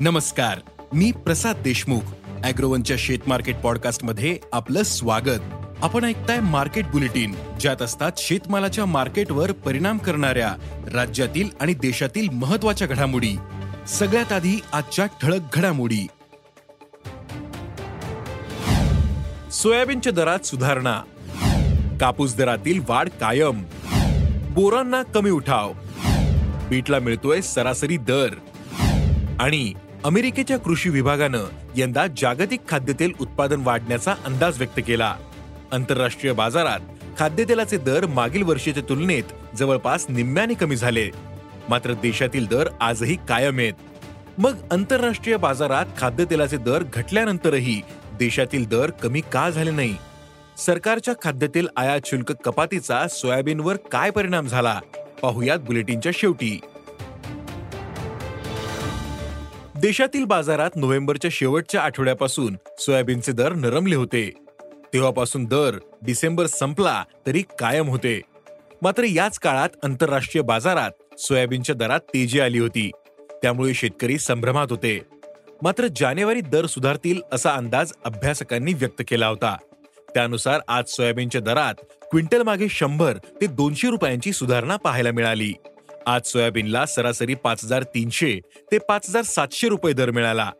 नमस्कार मी प्रसाद देशमुख अॅग्रोवनच्या शेत मार्केट पॉडकास्टमध्ये आपलं स्वागत. आपण ऐकताय मार्केट बुलेटिन ज्यात असतात शेतमालाच्या मार्केटवर परिणाम करणाऱ्या राज्यातील आणि देशातील महत्त्वाच्या घडामोडी. सगळ्यात आधी आजच्या ठळक घडामोडी. सोयाबीनच्या दरात सुधारणा. कापूस दरातील वाढ कायम. बोरांना कमी उठाव. बीटला मिळतोय सरासरी दर. आणि अमेरिकेच्या कृषी विभागानं यंदा जागतिक खाद्यतेल उत्पादन वाढण्याचा अंदाज व्यक्त केला. आंतरराष्ट्रीय बाजारात खाद्यतेलाचे दर मागील वर्षीच्या तुलनेत जवळपास निम्म्याने कमी झाले. मात्र देशातील दर आजही कायम आहेत. मग आंतरराष्ट्रीय बाजारात खाद्यतेलाचे दर घटल्यानंतरही देशातील दर कमी का झाले नाही? सरकारच्या खाद्यतेल आयात शुल्क कपातीचा सोयाबीनवर काय परिणाम झाला? पाहुयात बुलेटिनच्या शेवटी. देशातील बाजारात नोव्हेंबरच्या शेवटच्या आठवड्यापासून सोयाबीनचे दर नरमले होते. तेव्हापासून दर डिसेंबर संपला तरी कायम होते. मात्र याच काळात आंतरराष्ट्रीय बाजारात सोयाबीनच्या दरात तेजी आली होती. त्यामुळे शेतकरी संभ्रमात होते. मात्र जानेवारी दर सुधारतील असा अंदाज अभ्यासकांनी व्यक्त केला होता. त्यानुसार आज सोयाबीनच्या दरात क्विंटल मागे शंभर ते दोनशे रुपयांची सुधारणा पाहायला मिळाली. आज सोयाबीनला सरासरी पाच हजार तीनशे ते पाच हजार सातशे रुपये दर मिळाला.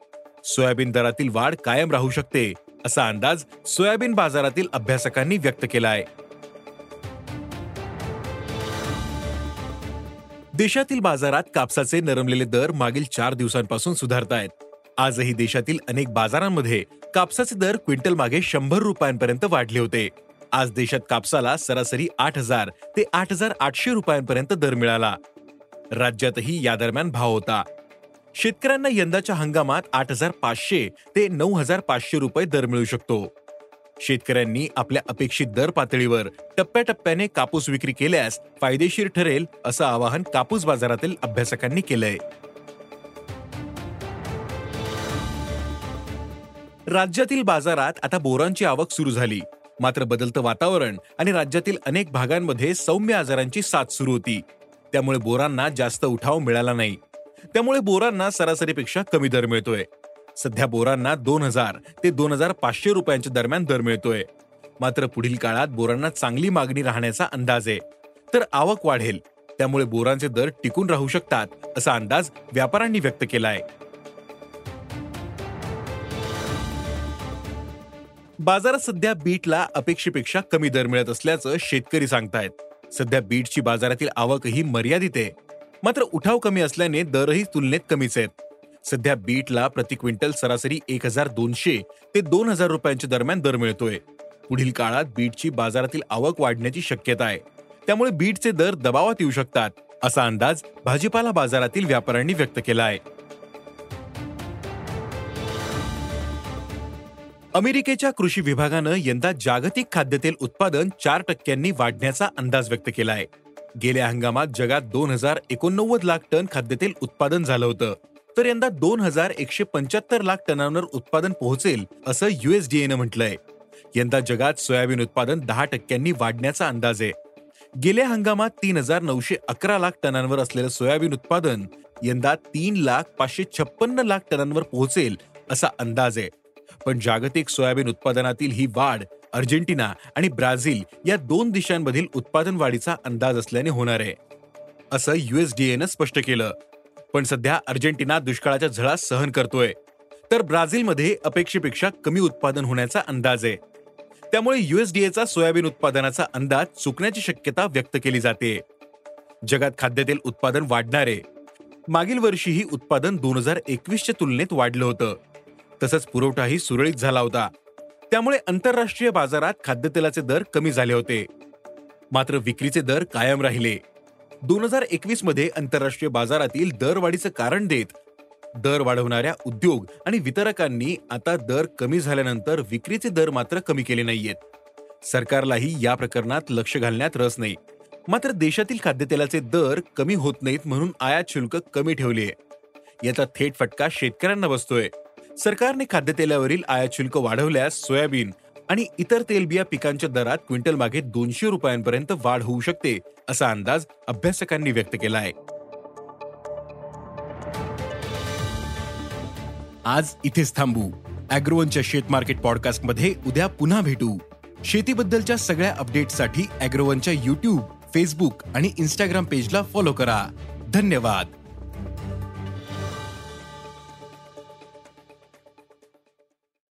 सोयाबीन दरातील वाढ कायम राहू शकते असा अंदाज सोयाबीन बाजारातील अभ्यासकांनी व्यक्त केलाय. देशातील बाजारात कापसाचे नरमलेले दर मागील चार दिवसांपासून सुधारत आहेत आजही देशातील अनेक बाजारांमध्ये कापसाचे दर क्विंटल मागे शंभर रुपयांपर्यंत वाढले होते. आज देशात कापसाला सरासरी आठ हजार ते आठ हजार आठशे रुपयांपर्यंत दर मिळाला. राज्यातही या दरम्यान भाव होता. शेतकऱ्यांना यंदाच्या हंगामात आठ हजार पाचशे ते नऊ हजार पाचशे रुपये दर मिळू शकतो. शेतकऱ्यांनी आपल्या अपेक्षित दर पातळीवर टप्प्याटप्प्याने कापूस विक्री केल्यास फायदेशीर ठरेल असं आवाहन कापूस बाजारातील अभ्यासकांनी केलंय. राज्यातील बाजारात आता बोरांची आवक सुरू झाली. मात्र बदलतं वातावरण आणि राज्यातील अनेक भागांमध्ये सौम्य आजारांची साथ सुरू होती. त्यामुळे बोरांना जास्त उठाव मिळाला नाही. त्यामुळे बोरांना सरासरीपेक्षा कमी दर मिळतोय. सध्या बोरांना दोन हजार ते दोन हजार पाचशे रुपयांच्या दरम्यान दर मिळतोय. मात्र पुढील काळात बोरांना चांगली मागणी राहण्याचा अंदाज आहे. तर आवक वाढेल. त्यामुळे बोरांचे दर टिकून राहू शकतात असा अंदाज व्यापाऱ्यांनी व्यक्त केलाय. बाजारात सध्या बीटला अपेक्षेपेक्षा कमी दर मिळत असल्याचं शेतकरी सांगतायत. सध्या बीटची बाजारातील आवकही मर्यादित आहे. मात्र उठाव कमी असल्याने दरही तुलनेत कमीच आहेत. सध्या बीटला प्रति क्विंटल सरासरी एक हजार दोनशे ते दोन हजार रुपयांच्या दरम्यान दर मिळतोय. पुढील काळात बीटची बाजारातील आवक वाढण्याची शक्यता आहे. त्यामुळे बीटचे दर दबावात येऊ शकतात असा अंदाज भाजीपाला बाजारातील व्यापाऱ्यांनी व्यक्त केला आहे. अमेरिकेच्या कृषी विभागानं यंदा जागतिक खाद्यतेल उत्पादन चार टक्क्यांनी वाढण्याचा अंदाज व्यक्त केला आहे गेल्या हंगामात जगात दोन हजार एकोणनव्वद लाख टन खाद्यतेल उत्पादन झालं होतं. तर यंदा दोन हजार एकशे पंच्याहत्तर लाख टनांवर उत्पादन पोहोचेल असं युएसडीएनं म्हटलंय. यंदा जगात सोयाबीन उत्पादन दहा टक्क्यांनी वाढण्याचा अंदाज आहे. गेल्या हंगामात तीन हजार नऊशे अकरा लाख टनांवर असलेलं सोयाबीन उत्पादन यंदा तीन लाख पाचशे छप्पन्न लाख टनांवर पोहोचेल असा अंदाज आहे. पण जागतिक सोयाबीन उत्पादनातील ही वाढ अर्जेंटिना आणि ब्राझील या दोन देशांमधील उत्पादन वाढीचा अंदाज असल्याने होणार आहे. असं युएसडीएनं स्पष्ट केलं. पण सध्या अर्जेंटिना दुष्काळाच्या झळा सहन करतोय. तर ब्राझीलमध्ये अपेक्षेपेक्षा कमी उत्पादन होण्याचा अंदाज आहे. त्यामुळे युएसडीएचा सोयाबीन उत्पादनाचा अंदाज चुकण्याची शक्यता व्यक्त केली जाते. जगात खाद्यतेल उत्पादन वाढणार. आहे मागील वर्षीही उत्पादन दोन हजार एकवीसच्या तुलनेत वाढलं होतं. तसंच पुरवठाही सुरळीत झाला होता. त्यामुळे आंतरराष्ट्रीय बाजारात खाद्यतेलाचे दर कमी झाले होते. मात्र विक्रीचे दर कायम राहिले. दोन हजार एकवीसमध्ये आंतरराष्ट्रीय बाजारातील दरवाढीचं कारण देत दर वाढवणाऱ्या उद्योग आणि वितरकांनी आता दर कमी झाल्यानंतर विक्रीचे दर मात्र कमी केले नाहीयेत. सरकारलाही या प्रकरणात लक्ष घालण्यात रस नाही. मात्र देशातील खाद्यतेलाचे दर कमी होत नाहीत म्हणून आयात शुल्क कमी ठेवले याचा थेट फटका शेतकऱ्यांना बसतोय. सरकारने खाद्यतेलावरील आयात शुल्क वाढवल्यास सोयाबीन आणि इतर तेलबिया पिकांच्या दरात क्विंटल मागे दोनशे रुपयांपर्यंत वाढ होऊ शकते असा अंदाज अभ्यासकांनी व्यक्त केला आहे आज इथेच थांबू. अॅग्रोवनच्या शेत मार्केट पॉडकास्टमध्ये उद्या पुन्हा भेटू. शेतीबद्दलच्या सगळ्या अपडेटसाठी अॅग्रोवनच्या युट्यूब फेसबुक आणि इन्स्टाग्राम पेजला फॉलो करा. धन्यवाद.